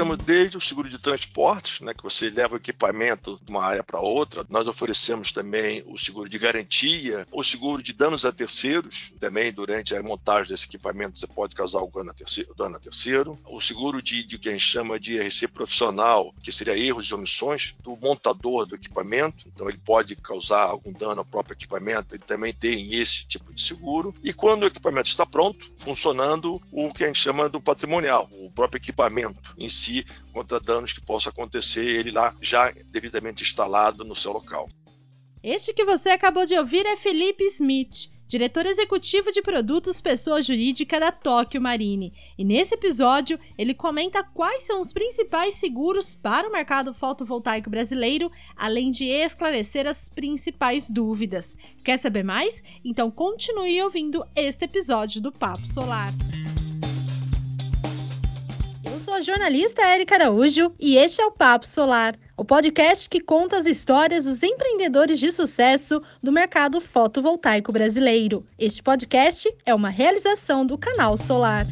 temos desde o seguro de transportes, né, que você leva o equipamento de uma área para outra. Nós oferecemos também o seguro de garantia, o seguro de danos a terceiros, também durante a montagem desse equipamento você pode causar algum dano a terceiro. Dano a terceiro. O seguro de, de que a gente chama de RC profissional, que seria erros e omissões do montador do equipamento, então ele pode causar algum dano ao próprio equipamento, ele também tem esse tipo de seguro. E quando o equipamento está pronto, funcionando, o que a gente chama do patrimonial, o próprio equipamento em si, contra danos que possam acontecer, ele lá já devidamente instalado no seu local. Este que você acabou de ouvir é Felipe Smith diretor executivo de produtos pessoa jurídica da Tóquio Marine. E nesse episódio, ele comenta quais são os principais seguros para o mercado fotovoltaico brasileiro, além de esclarecer as principais dúvidas. Quer saber mais? Então continue ouvindo este episódio do Papo Solar. A jornalista Érica Araújo e este é o Papo Solar o podcast que conta as histórias dos empreendedores de sucesso do mercado fotovoltaico brasileiro. Este podcast é uma realização do Canal Solar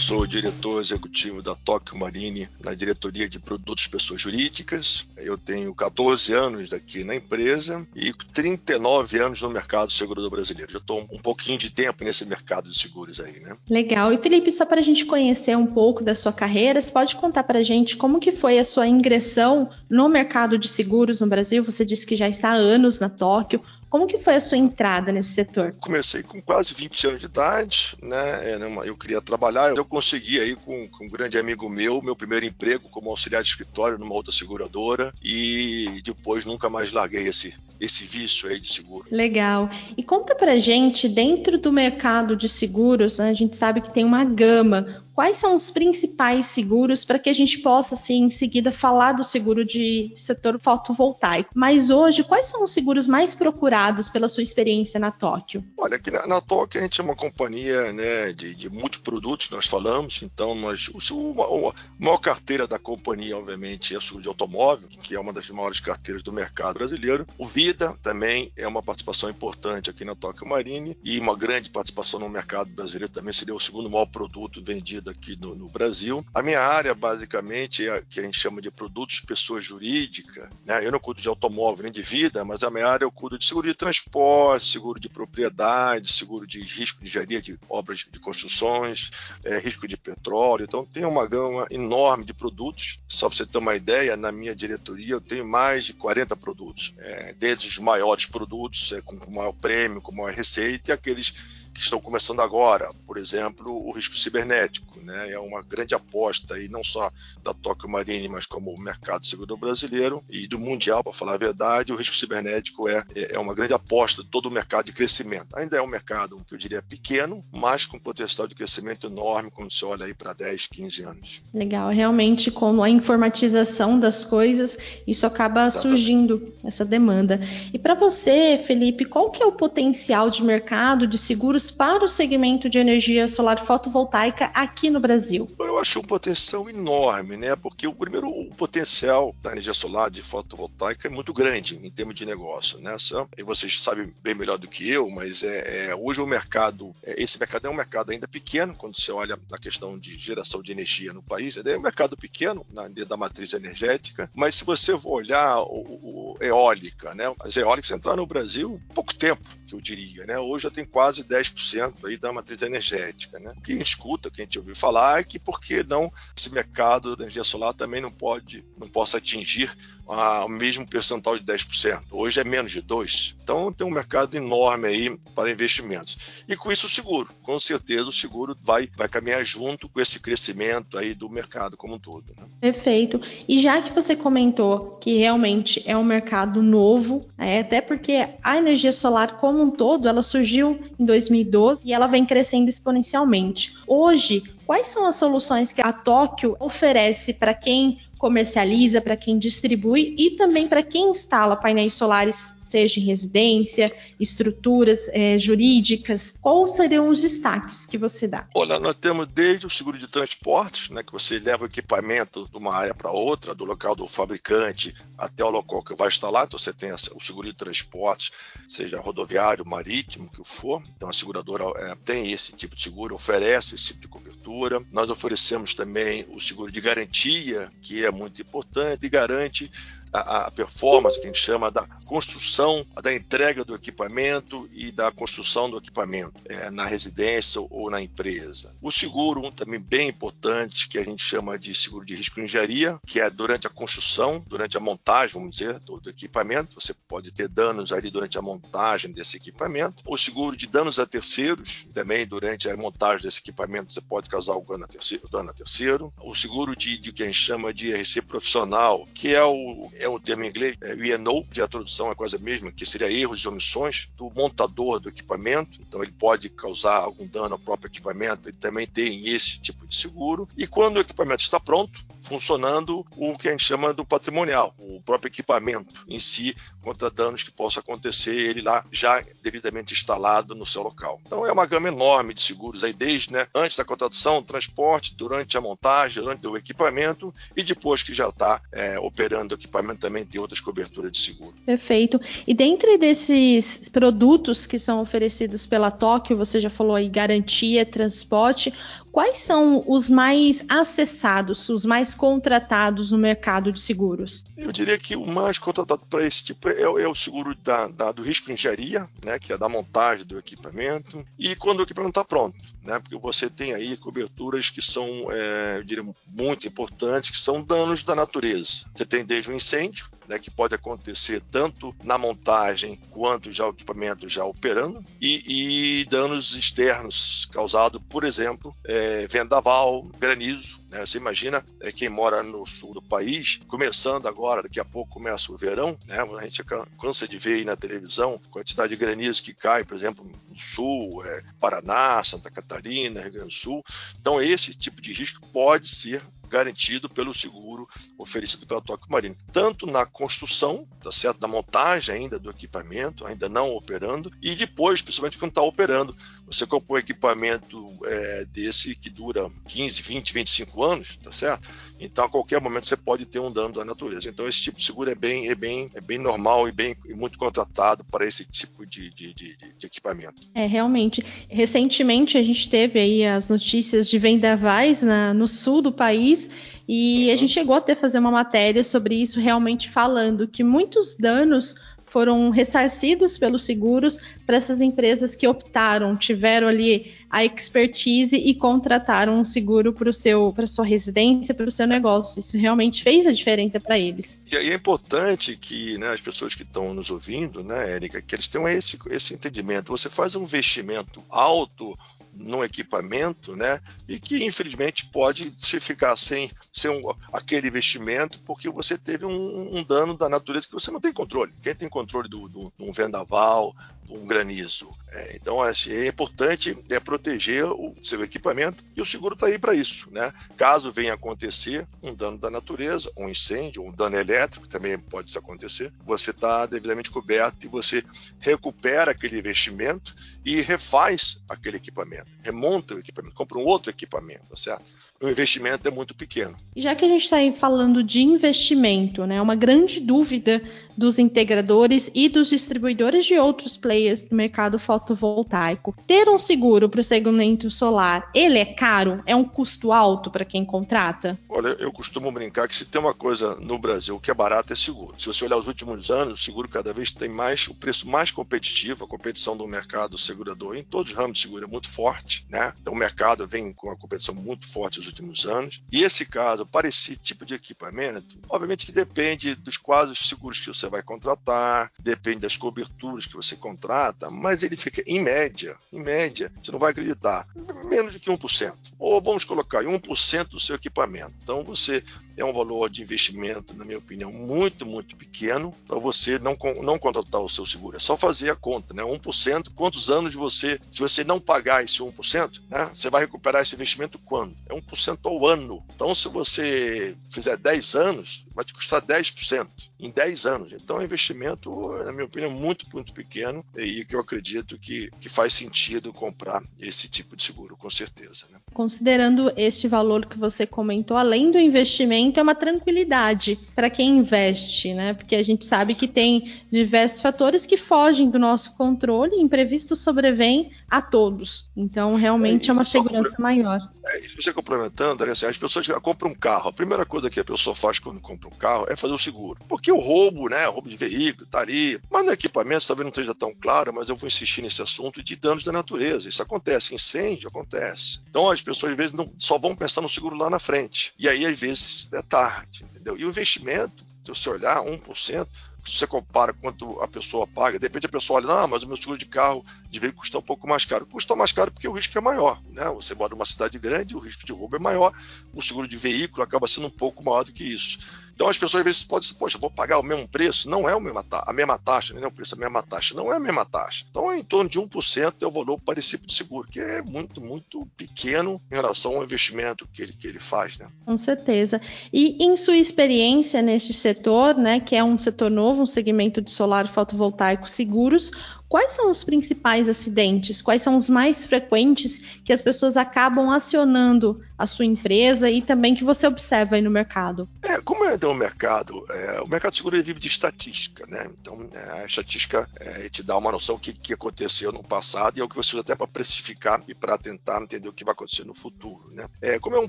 sou diretor executivo da Tóquio Marine na diretoria de produtos pessoas jurídicas. Eu tenho 14 anos daqui na empresa e 39 anos no mercado segurador brasileiro. Já estou um pouquinho de tempo nesse mercado de seguros aí, né? Legal. E Felipe, só para a gente conhecer um pouco da sua carreira, você pode contar para a gente como que foi a sua ingressão no mercado de seguros no Brasil? Você disse que já está há anos na Tóquio. Como que foi a sua entrada nesse setor? Comecei com quase 20 anos de idade, né? É, eu queria trabalhar, eu consegui aí com, com, um grande amigo meu, meu primeiro emprego como auxiliar de escritório numa outra seguradora e depois nunca mais larguei esse, esse vício aí de seguro. Legal. E conta pra gente, dentro do mercado de seguros, né, a gente sabe que tem uma gama quais são os principais seguros para que a gente possa, assim, em seguida falar do seguro de setor fotovoltaico. Mas hoje, quais são os seguros mais procurados pela sua experiência na Tóquio? Olha, aqui na, na Tóquio a gente é uma companhia né, de, de multiprodutos, nós falamos, então nós, o, a maior carteira da companhia, obviamente, é o seguro de automóvel, que é uma das maiores carteiras do mercado brasileiro. O Vida também é uma participação importante aqui na Tóquio Marine e uma grande participação no mercado brasileiro também seria o segundo maior produto vendido aqui no, no, Brasil. A minha área, basicamente, é a que a gente chama de produtos pessoa jurídica. Né? Eu não cuido de automóvel nem de vida, mas a minha área eu cuido de seguro de transporte, seguro de propriedade, seguro de risco de engenharia de obras de construções, é, risco de petróleo. Então, tem uma gama enorme de produtos. Só para você ter uma ideia, na minha diretoria eu tenho mais de 40 produtos, é, desde os maiores produtos, é, com, com maior prêmio, com maior receita, e aqueles que estão começando agora, por exemplo, o risco cibernético, né? É uma grande aposta e não só da Tóquio Marine, mas como o mercado seguro brasileiro e do mundial, para falar a verdade, o risco cibernético é, é uma grande aposta de todo o mercado de crescimento. Ainda é um mercado que eu diria pequeno, mas com potencial de crescimento enorme quando se olha aí para 10, 15 anos. Legal, realmente com a informatização das coisas, isso acaba Exatamente. surgindo essa demanda. E para você, Felipe, qual que é o potencial de mercado de seguros para o segmento de energia solar fotovoltaica aqui no Brasil? Eu acho um potencial enorme, né? Porque o primeiro o potencial da energia solar de fotovoltaica é muito grande em termos de negócio, né? E vocês sabem bem melhor do que eu, mas é, é hoje o mercado, é, esse mercado é um mercado ainda pequeno quando você olha na questão de geração de energia no país, é um mercado pequeno na da matriz energética, mas se você for olhar o, o eólica, né? As eólicas entraram no Brasil pouco tempo, que eu diria, né? Hoje já tem quase 10% 10% aí da matriz energética. Né? O que escuta, que a gente ouviu falar, é que por que não esse mercado da energia solar também não pode, não possa atingir o mesmo percentual de 10%. Hoje é menos de 2%. Então tem um mercado enorme aí para investimentos. E com isso o seguro. Com certeza o seguro vai, vai caminhar junto com esse crescimento aí do mercado como um todo. Né? Perfeito. E já que você comentou que realmente é um mercado novo, é, até porque a energia solar como um todo, ela surgiu em 2012 2012 e ela vem crescendo exponencialmente. Hoje, quais são as soluções que a Tóquio oferece para quem comercializa, para quem distribui e também para quem instala painéis solares seja em residência, estruturas é, jurídicas? Quais seriam os destaques que você dá? Olha, nós temos desde o seguro de transportes, né, que você leva o equipamento de uma área para outra, do local do fabricante até o local que vai instalar, então você tem o seguro de transportes, seja rodoviário, marítimo, que for. Então a seguradora é, tem esse tipo de seguro, oferece esse tipo de cobertura. Nós oferecemos também o seguro de garantia, que é muito importante e garante a, a, performance que a gente chama da construção, da entrega do equipamento e da construção do equipamento é, na residência ou na empresa. O seguro, um também bem importante, que a gente chama de seguro de risco de engenharia, que é durante a construção, durante a montagem, vamos dizer, do, do equipamento. Você pode ter danos ali durante a montagem desse equipamento. O seguro de danos a terceiros, também durante a montagem desse equipamento, você pode causar o dano a terceiro. Dano a terceiro. O seguro de, de que a gente chama de IRC profissional, que é o é um termo em inglês, é E&O, que a tradução é quase a mesma, que seria erros e omissões do montador do equipamento. Então ele pode causar algum dano ao próprio equipamento, ele também tem esse tipo de seguro. E quando o equipamento está pronto, funcionando o que a gente chama do patrimonial, o próprio equipamento em si, contra danos que possam acontecer, ele lá já devidamente instalado no seu local. Então é uma gama enorme de seguros aí, desde né, antes da contratação, transporte, durante a montagem, durante o equipamento e depois que já está é, operando o equipamento também tem outras coberturas de seguro. Perfeito. E dentre desses produtos que são oferecidos pela Tóquio, você já falou aí garantia, transporte, quais são os mais acessados, os mais contratados no mercado de seguros? Eu diria que o mais contratado para esse tipo é, é o seguro da, da, do risco de engenharia, né, que é da montagem do equipamento, e quando o equipamento está pronto, né, porque você tem aí coberturas que são, é, eu diria, muito importantes, que são danos da natureza. Você tem desde o incêndio, né, que pode acontecer tanto na montagem quanto já o equipamento já operando, e, e danos externos causados, por exemplo, é, vendaval, granizo. Né? Você imagina é, quem mora no sul do país, começando agora, daqui a pouco começa o verão, né? a gente cansa de ver aí na televisão a quantidade de granizo que cai, por exemplo, no sul, é, Paraná, Santa Catarina, Rio Grande do Sul. Então, esse tipo de risco pode ser garantido pelo seguro oferecido pela Tóquio Marine, tanto na construção, tá certo, da montagem ainda do equipamento, ainda não operando, e depois, principalmente quando está operando. Você compra um equipamento é, desse que dura 15, 20, 25 anos, tá certo? Então, a qualquer momento você pode ter um dano da natureza. Então, esse tipo de seguro é bem, é bem, é bem normal e bem e muito contratado para esse tipo de, de, de, de equipamento. É, realmente. Recentemente, a gente teve aí as notícias de vendavais na, no sul do país e a gente chegou até fazer uma matéria sobre isso, realmente falando que muitos danos foram ressarcidos pelos seguros para essas empresas que optaram, tiveram ali a expertise e contrataram um seguro para seu para sua residência, para o seu negócio. Isso realmente fez a diferença para eles. E é importante que né, as pessoas que estão nos ouvindo, né, Érica, que eles tenham esse, esse entendimento. Você faz um investimento alto no equipamento, né? E que infelizmente pode se ficar sem, sem um, aquele investimento porque você teve um, um, dano da natureza que você não tem controle. Quem tem controle do, de um vendaval, um granizo. É, então, assim, é importante é proteger o seu equipamento e o seguro está aí para isso. Né? Caso venha acontecer um dano da natureza, um incêndio, um dano elétrico, também pode acontecer, você está devidamente coberto e você recupera aquele investimento e refaz aquele equipamento, remonta o equipamento, compra um outro equipamento, tá certo? O investimento é muito pequeno. Já que a gente está aí falando de investimento, né, uma grande dúvida dos integradores e dos distribuidores de outros players do mercado fotovoltaico. Ter um seguro para o segmento solar, ele é caro? É um custo alto para quem contrata? Olha, eu costumo brincar que se tem uma coisa no Brasil que é barato é seguro. Se você olhar os últimos anos, o seguro cada vez tem mais o preço mais competitivo, a competição do mercado segurador em todos os ramos de seguro é muito forte, né? Então o mercado vem com uma competição muito forte últimos anos. E esse caso, para esse tipo de equipamento, obviamente que depende dos quadros seguros que você vai contratar, depende das coberturas que você contrata, mas ele fica em média, em média, você não vai acreditar, menos de que 1%. Ou vamos colocar 1% do seu equipamento. Então você é um valor de investimento, na minha opinião, muito, muito pequeno para você não, não contratar o seu seguro. É só fazer a conta, né? 1%, quantos anos você, se você não pagar esse 1%, né? Você vai recuperar esse investimento quando? É 1% ao ano. Então, se você fizer 10 anos, vai te custar 10% em 10 anos. Então, é um investimento, na minha opinião, muito, muito pequeno e que eu acredito que, que faz sentido comprar esse tipo de seguro, com certeza. Né? Considerando este valor que você comentou, além do investimento, é uma tranquilidade para quem investe, né? Porque a gente sabe que tem diversos fatores que fogem do nosso controle, imprevistos sobrevêm a todos. Então, realmente é, é uma segurança maior. É, você complementando, né, assim, as pessoas compram um carro. A primeira coisa que a pessoa faz quando compra um carro é fazer o seguro. Porque o roubo, né? O roubo de veículo, tá ali. Mas no equipamento, talvez não esteja tão claro, mas eu vou insistir nesse assunto de danos da natureza. Isso acontece, incêndio acontece. Então as pessoas às vezes não, só vão pensar no seguro lá na frente. E aí, às vezes, é tarde, entendeu? E o investimento, se você olhar, 1%, se você compara quanto a pessoa paga, de repente a pessoa olha, ah, mas o meu seguro de carro de veículo custa um pouco mais caro. Custa mais caro porque o risco é maior. Né? Você mora numa cidade grande, o risco de roubo é maior, o seguro de veículo acaba sendo um pouco maior do que isso. Então as pessoas às vezes podem dizer, poxa, vou pagar o mesmo preço? Não é a mesma taxa, não é o preço, a mesma taxa. Não é a mesma taxa. Então é em torno de 1% é o valor parecido de seguro, que é muito, muito pequeno em relação ao investimento que ele, que ele faz. Né? Com certeza. E em sua experiência neste setor, né, que é um setor novo, um segmento de solar fotovoltaico seguros, Quais são os principais acidentes? Quais são os mais frequentes que as pessoas acabam acionando a sua empresa e também que você observa aí no mercado? É, como é o mercado? É, o mercado seguro vive de estatística, né? Então, é, a estatística é, te dá uma noção do que, que, aconteceu no passado e é o que você usa até para precificar e para tentar entender o que vai acontecer no futuro, né? É, como é um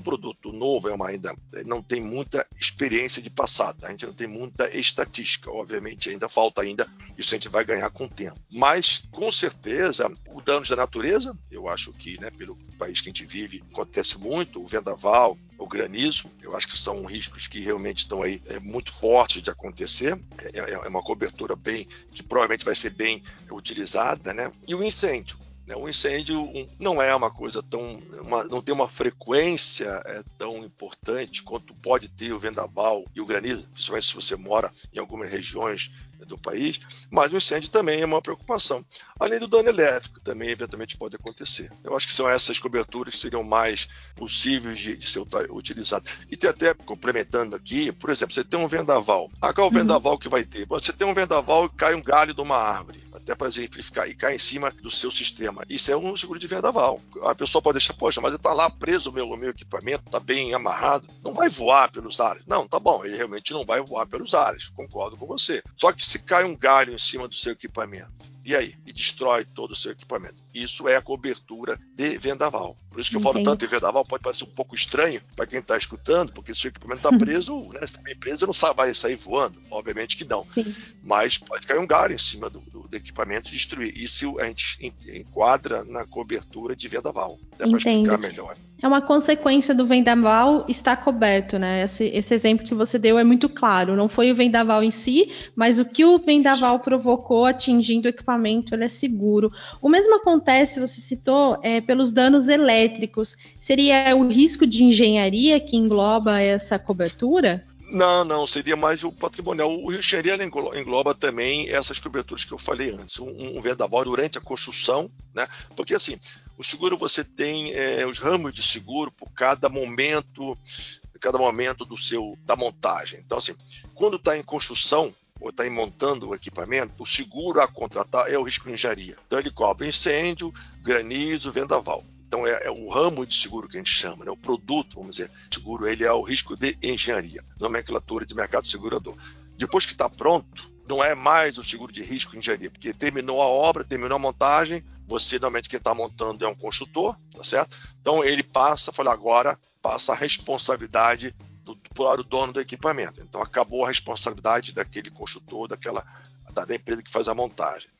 produto novo, é uma ainda não tem muita experiência de passado, a gente não tem muita estatística, obviamente ainda falta ainda, isso a gente vai ganhar com o tempo. Mas, com certeza, o dano da natureza, eu acho que, né, pelo país que a gente vive, acontece muito, o vendaval, o granizo, eu acho que são riscos que realmente estão aí é, muito fortes de acontecer. É, é, é uma cobertura bem que provavelmente vai ser bem utilizada, né? E o incêndio, né? O incêndio não é uma coisa tão. Uma, não tem uma frequência é, tão importante quanto pode ter o vendaval e o granizo, principalmente se você mora em algumas regiões do país, mas o incêndio também é uma preocupação. Além do dano elétrico, também eventualmente pode acontecer. Eu acho que são essas coberturas que seriam mais possíveis de, de ser utilizadas. E tem até complementando aqui, por exemplo, você tem um vendaval. Ah, qual é o uhum. vendaval que vai ter? Você tem um vendaval e cai um galho de uma árvore até para exemplificar, e cai em cima do seu sistema. Isso é um seguro de vendaval. A pessoa pode deixar, poxa, mas está lá preso o meu, meu equipamento, está bem amarrado, não vai voar pelos ares. Não, tá bom, ele realmente não vai voar pelos ares, concordo com você. Só que se cai um galho em cima do seu equipamento, e aí? E destrói todo o seu equipamento. Isso é a cobertura de vendaval. Por isso que eu falo tanto de vendaval, pode parecer um pouco estranho para quem está escutando, porque se o equipamento está preso, né, se está bem preso, não sabe, vai sair voando. Obviamente que não. Sim. Mas pode cair um galho em cima do, do, do equipamento e destruir. Isso a gente enquadra na cobertura de vendaval. Dá para explicar melhor é uma consequência do vendaval estar coberto, né? Esse, esse, exemplo que você deu é muito claro. Não foi o vendaval em si, mas o que o vendaval provocou atingindo o equipamento, ele é seguro. O mesmo acontece, você citou, é, pelos danos elétricos. Seria o risco de engenharia que engloba essa cobertura? Não, não, seria mais o patrimonial. O Xerena engloba também essas coberturas que eu falei antes. Um, um vendaval durante a construção, né? Porque assim, o seguro você tem é, os ramos de seguro por cada momento, cada momento do seu da montagem. Então assim, quando está em construção ou está montando o equipamento, o seguro a contratar é o risco de engenharia. Então ele cobre incêndio, granizo, vendaval. Então é, é, o ramo de seguro que a gente chama, né? o produto, vamos dizer, seguro, ele é o risco de engenharia, nomenclatura de mercado segurador. Depois que está pronto, não é mais o seguro de risco engenharia, porque terminou a obra, terminou a montagem, você normalmente quem está montando é um construtor, tá certo? Então ele passa, fala agora passa a responsabilidade do, para o dono do equipamento. Então acabou a responsabilidade daquele construtor, daquela da, da empresa que faz a montagem.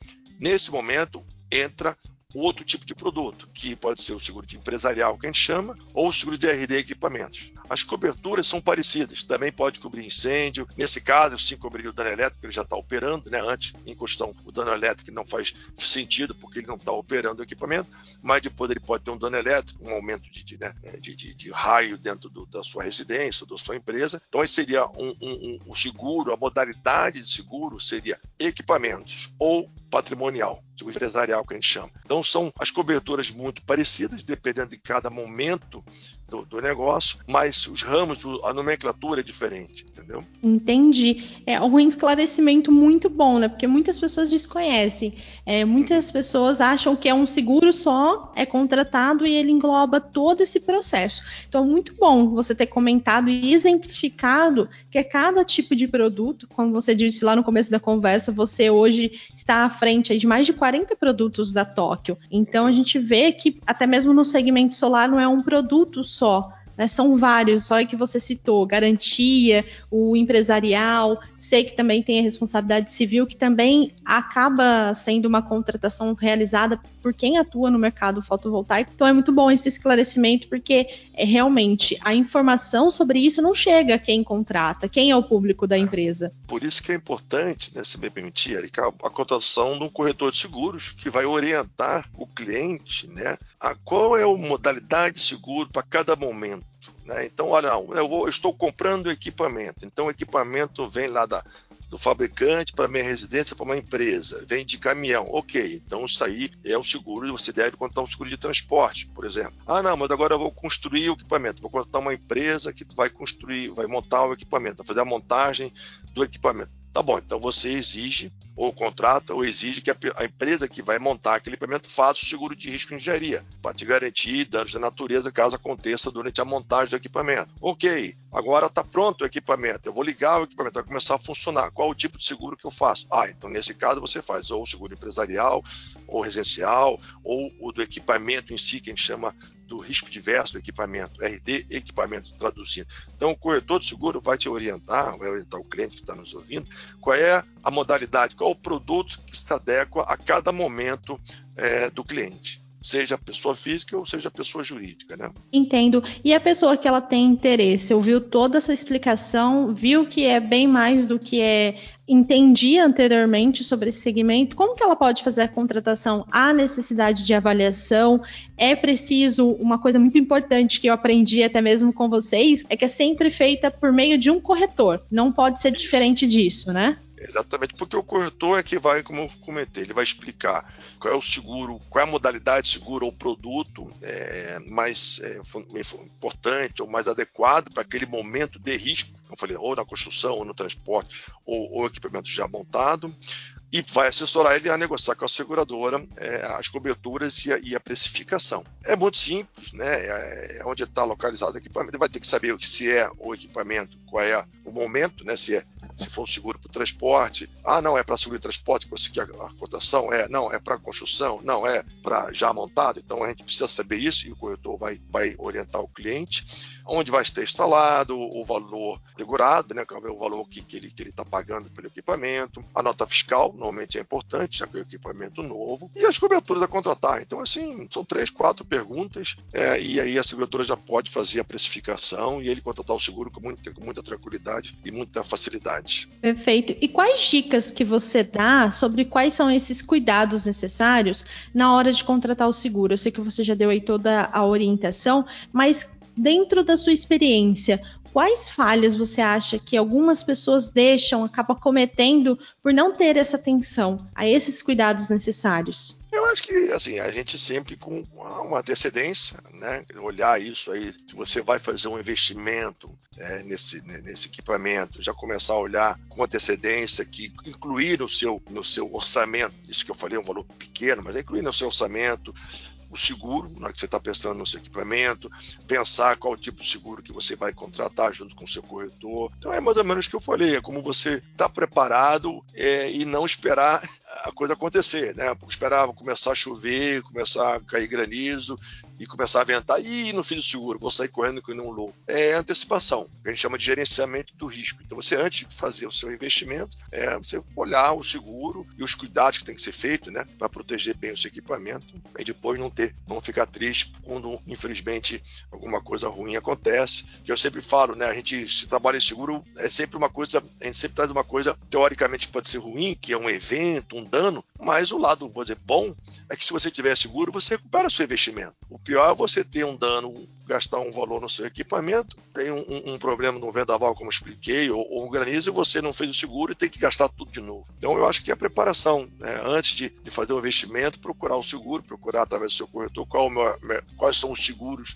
Nesse momento entra outro tipo de produto, que pode ser o seguro de empresarial, que a gente chama, ou o seguro de RD equipamentos. As coberturas são parecidas, também pode cobrir incêndio. Nesse caso, sim, cobriria o dano elétrico, ele já está operando, né? Antes, em questão, o dano elétrico não faz sentido porque ele não está operando o equipamento, mas depois ele pode ter um dano elétrico, um aumento de, de, né, de, de, de raio dentro do, da sua residência, da sua empresa. Então, esse seria um, um, um seguro, a modalidade de seguro seria equipamentos ou patrimonial, seguro empresarial que a gente chama. Então são as coberturas muito parecidas, dependendo de cada momento do, do negócio, mas os ramos, a nomenclatura é diferente, entendeu? Entendi. É um esclarecimento muito bom, né? Porque muitas pessoas desconhecem. É, muitas uhum. pessoas acham que é um seguro só, é contratado e ele engloba todo esse processo. Então, muito bom você ter comentado e exemplificado que é cada tipo de produto, como você disse lá no começo da conversa, você hoje está frente de mais de 40 produtos da Tóquio. Então a gente vê que até mesmo no segmento solar não é um produto só. Né, são vários, só que você citou, garantia, o empresarial, sei que também tem a responsabilidade civil, que também acaba sendo uma contratação realizada por quem atua no mercado fotovoltaico. Então é muito bom esse esclarecimento, porque é, realmente a informação sobre isso não chega a quem contrata, quem é o público da empresa. Por isso que é importante, né, se me permitir, Erika, a contratação de um corretor de seguros que vai orientar o cliente né, a qual é a modalidade de seguro para cada momento. Né? Então, olha, eu, vou, eu estou comprando equipamento. Então, o equipamento vem lá da, do fabricante para minha residência para uma empresa, vem de caminhão, ok, então isso aí é o seguro você deve contratar um seguro de transporte, por exemplo. Ah, não, mas agora eu vou construir o equipamento, vou contratar uma empresa que vai construir, vai montar o equipamento, vai fazer a montagem do equipamento. Tá bom, então você exige ou contrata ou exige que a, a, empresa que vai montar aquele equipamento faça o seguro de risco de engenharia para te garantir danos da natureza caso aconteça durante a montagem do equipamento. Ok, agora está pronto o equipamento, eu vou ligar o equipamento, vai começar a funcionar. Qual o tipo de seguro que eu faço? Ah, então nesse caso você faz ou seguro empresarial, ou residencial, ou o do equipamento em si, que a gente chama do risco diverso do equipamento, RD equipamento traduzindo. Então, o corretor de seguro vai te orientar, vai orientar o cliente que está nos ouvindo, qual é a modalidade, qual o produto que se adequa a cada momento é, do cliente seja pessoa física ou seja pessoa jurídica, né? Entendo. E a pessoa que ela tem interesse, ouviu toda essa explicação, viu que é bem mais do que é entendia anteriormente sobre esse segmento, como que ela pode fazer a contratação? Há necessidade de avaliação? É preciso uma coisa muito importante que eu aprendi até mesmo com vocês, é que é sempre feita por meio de um corretor. Não pode ser diferente disso, né? Exatamente, porque o corretor é que vai, como eu comentei, ele vai explicar qual é o seguro, qual é a modalidade de seguro ou produto é, mais é, importante ou mais adequado para aquele momento de risco, como eu falei, ou na construção, ou no transporte, ou, ou equipamento já montado e vai assessorar ele a negociar com a seguradora é, as coberturas e a, e a, precificação. É muito simples, né? É, é onde está localizado o equipamento. Ele vai ter que saber se é o equipamento, qual é o momento, né? Se, é, se for um seguro para o transporte. Ah, não, é para seguro de transporte que você quer a cotação? É, não, é para construção? Não, é para já montado. Então a gente precisa saber isso e o corretor vai, vai orientar o cliente. Onde vai estar instalado, o valor segurado, né? Que é o valor que, que ele está pagando pelo equipamento, a nota fiscal, normalmente é importante, já que é equipamento novo, e as coberturas a contratar. Então, assim, são três, quatro perguntas, é, e aí a seguradora já pode fazer a precificação e ele contratar o seguro com com muita tranquilidade e muita facilidade. Perfeito. E quais dicas que você dá sobre quais são esses cuidados necessários na hora de contratar o seguro? Eu sei que você já deu aí toda a orientação, mas dentro da sua experiência, quais falhas você acha que algumas pessoas deixam, acabam cometendo por não ter essa atenção a esses cuidados necessários? Eu acho que assim a gente sempre com uma antecedência, né, olhar isso aí. Se você vai fazer um investimento é, nesse, nesse equipamento, já começar a olhar com antecedência, que incluir no seu no seu orçamento, isso que eu falei é um valor pequeno, mas é incluir no seu orçamento o seguro, na hora que você está pensando no seu equipamento, pensar qual tipo de seguro que você vai contratar junto com o seu corretor. Então é mais ou menos o que eu falei, é como você está preparado é, e não esperar a coisa acontecer, né? Esperava começar a chover, começar a cair granizo e começar a ventar e não fiz o seguro, vou sair correndo com um louco. É antecipação, que a gente chama de gerenciamento do risco. Então você antes de fazer o seu investimento, é você olhar o seguro e os cuidados que tem que ser feito, né, para proteger bem o seu equipamento e depois não ter, não ficar triste quando infelizmente alguma coisa ruim acontece. Que eu sempre falo, né, a gente se trabalha em seguro é sempre uma coisa, a gente sempre traz uma coisa teoricamente pode ser ruim, que é um evento, um dano, mas o lado, vou dizer, bom é que se você tiver seguro, você recupera seu investimento. O pior é você ter um dano, gastar um valor no seu equipamento, tem um, um problema no vendaval, como expliquei, ou, ou granizo, e você não fez o seguro e tem que gastar tudo de novo. Então, eu acho que a preparação, né, antes de, de, fazer o investimento, procurar o seguro, procurar através do seu corretor qual quais são os seguros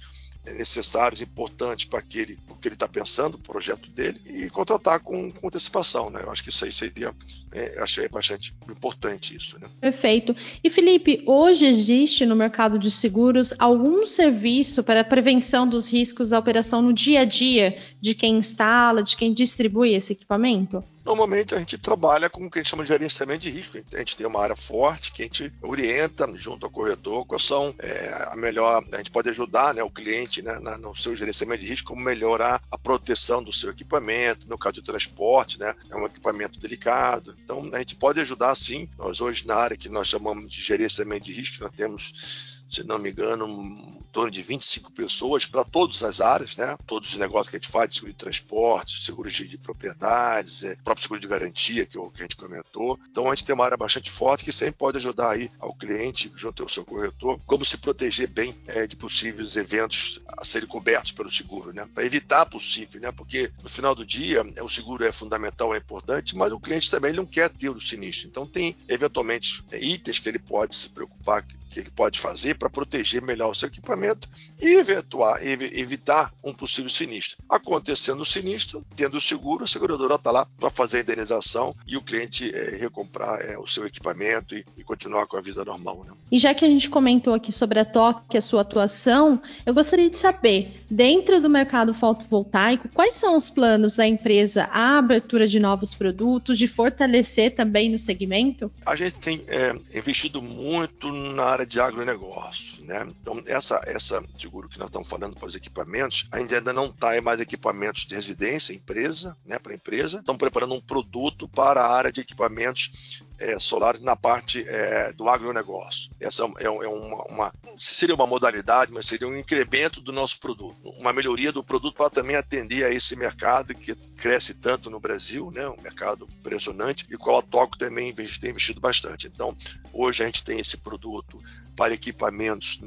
necessários, importantes para aquele, o que ele está pensando, o projeto dele, e contratar com, com antecipação. Né? Eu acho que isso aí seria, é, achei bastante importante isso. Né? Perfeito. E Felipe, hoje existe no mercado de seguros algum serviço para a prevenção dos riscos da operação no dia a dia de quem instala, de quem distribui esse equipamento? Normalmente a gente trabalha com o que a gente chama de gerenciamento de risco. A gente tem uma área forte que a gente orienta junto ao corretor quais são é, a melhor. A gente pode ajudar né, o cliente né, no seu gerenciamento de risco, como melhorar a proteção do seu equipamento. No caso de transporte, né, é um equipamento delicado. Então a gente pode ajudar sim. Nós hoje na área que nós chamamos de gerenciamento de risco, nós temos se não me engano, em torno de 25 pessoas para todas as áreas, né? Todos os negócios que a gente faz, seguro de transporte, seguro de, de propriedades, é, próprio seguro de garantia, que, que a gente comentou. Então a gente tem uma área bastante forte que sempre pode ajudar aí ao cliente, junto ao seu corretor, como se proteger bem é, de possíveis eventos a serem cobertos pelo seguro, né? Para evitar possível, né? Porque no final do dia, é, o seguro é fundamental, é importante, mas o cliente também não quer ter o sinistro. Então tem eventualmente é, itens que ele pode se preocupar que ele pode fazer para proteger melhor o seu equipamento e eventuar, evitar um possível sinistro. Acontecendo o sinistro, tendo o seguro, a seguradora está lá para fazer a indenização e o cliente é, recomprar é, o seu equipamento e, e, continuar com a vida normal. Né? E já que a gente comentou aqui sobre a TOC, a sua atuação, eu gostaria de saber, dentro do mercado fotovoltaico, quais são os planos da empresa a abertura de novos produtos, de fortalecer também no segmento? A gente tem é, investido muito na área de agronegócio. Né? Então, essa, essa seguro que nós estamos falando para os equipamentos, ainda, ainda não está em mais equipamentos de residência, empresa, né, para empresa. Estamos preparando um produto para a área de equipamentos é, solares na parte é, do agronegócio. Essa é, é uma, uma, seria uma modalidade, mas seria um incremento do nosso produto, uma melhoria do produto para também atender a esse mercado que cresce tanto no Brasil, né, um mercado impressionante, e qual a Toco também tem investido bastante. Então, hoje a gente tem esse produto para equipamentos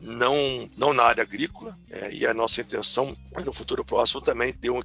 não, não na área agrícola, é, e a nossa intenção é no futuro próximo também ter um,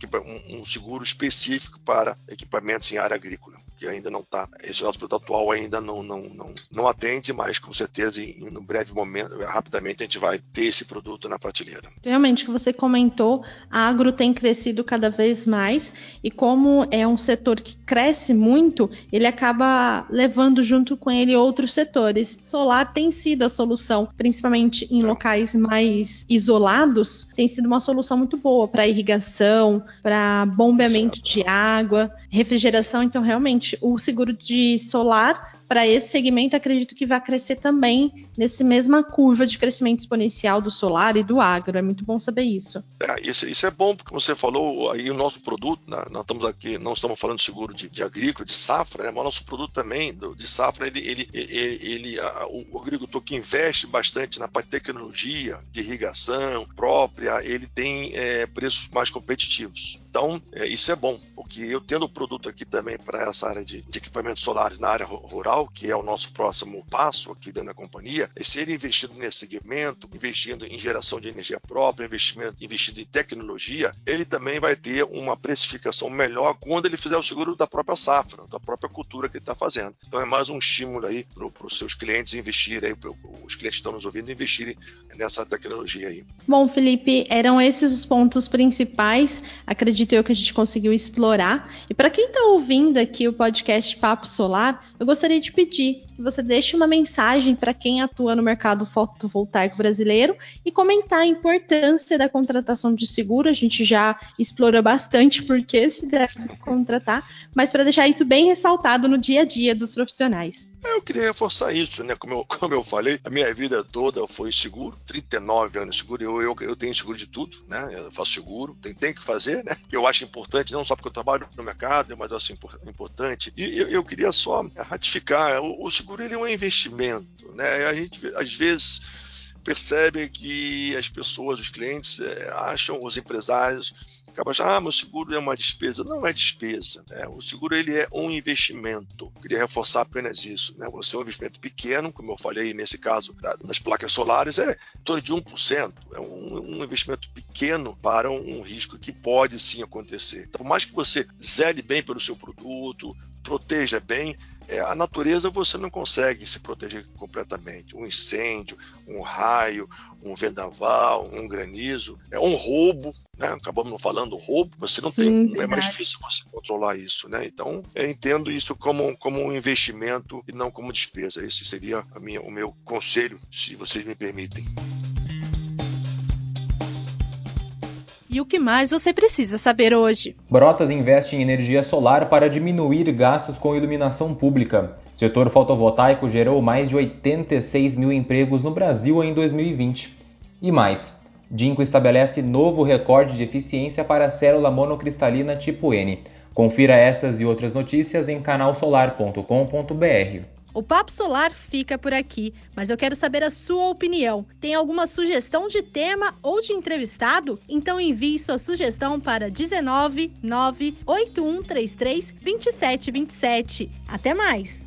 um, seguro específico para equipamentos em área agrícola que ainda não está. Esse nosso produto atual ainda não, não, não, não atende, mas com certeza, em, em um breve momento, rapidamente, a gente vai ter esse produto na prateleira. Realmente, que você comentou, a agro tem crescido cada vez mais e como é um setor que cresce muito, ele acaba levando junto com ele outros setores. Solar tem sido a solução, principalmente em locais mais isolados, tem sido uma solução muito boa para irrigação, para bombeamento de água, refrigeração. Então, realmente, o seguro de solar para esse segmento, acredito que vai crescer também nessa mesma curva de crescimento exponencial do solar e do agro. É muito bom saber isso. É, isso, isso, é bom, porque você falou aí o nosso produto, né, nós estamos aqui, não estamos falando de seguro de, de agrícola, de safra, né, mas o nosso produto também do, de safra, ele, ele, ele, ele a, o agricultor que investe bastante na tecnologia, de irrigação própria, ele tem é, preços mais competitivos. Então, é, isso é bom, porque eu tendo o produto aqui também para essa área de, de equipamentos solares na área rural, que é o nosso próximo passo aqui dentro da companhia, é ser investido nesse segmento, investindo em geração de energia própria, investimento, investido em tecnologia, ele também vai ter uma precificação melhor quando ele fizer o seguro da própria safra, da própria cultura que ele está fazendo. Então é mais um estímulo aí para os seus clientes investirem, aí, os clientes estão nos ouvindo investirem nessa tecnologia aí. Bom, Felipe, eram esses os pontos principais, acredito eu que a gente conseguiu explorar. E para quem está ouvindo aqui o podcast Papo Solar, eu gostaria de pedir que você deixe uma mensagem para quem atua no mercado fotovoltaico brasileiro e comentar a importância da contratação de seguro. A gente já explorou bastante por que se deve contratar, mas para deixar isso bem ressaltado no dia a dia dos profissionais. Eu queria reforçar isso, né? Como eu, como eu falei, a minha vida toda foi seguro, 39 anos de seguro, eu, eu, eu tenho seguro de tudo, né? Eu faço seguro, tem, tem que fazer, né? Eu acho importante, não só porque eu trabalho no mercado, mas eu acho importante. E eu, eu queria só ratificar, o, o seguro ele é um investimento, né? A gente, às vezes percebe que as pessoas, os clientes, é, acham, os empresários, acabam achando, ah, meu seguro é uma despesa. Não é despesa. Né? O seguro ele é um investimento. Queria reforçar apenas isso. Né? Você é um investimento pequeno, como eu falei nesse caso das placas solares, é em torno de 1%. É um, um investimento pequeno para um, um risco que pode sim acontecer. Por mais que você zele bem pelo seu produto, proteja bem. É, a natureza você não consegue se proteger completamente. Um incêndio, um raio, um vendaval, um granizo, é um roubo, né? Acabamos não falando roubo, você não Sim, tem, é mais difícil você controlar isso, né? Então, eu entendo isso como, como um investimento e não como despesa. Esse seria minha, o meu conselho, se vocês me permitem. E o que mais você precisa saber hoje? Brotas investe em energia solar para diminuir gastos com iluminação pública. Setor fotovoltaico gerou mais de 86 mil empregos no Brasil em 2020. E mais, Dinco estabelece novo recorde de eficiência para a célula monocristalina tipo N. Confira estas e outras notícias em canalsolar.com.br. O Papo Solar fica por aqui, mas eu quero saber a sua opinião. Tem alguma sugestão de tema ou de entrevistado? Então envie sua sugestão para 19 98133 2727. Até mais!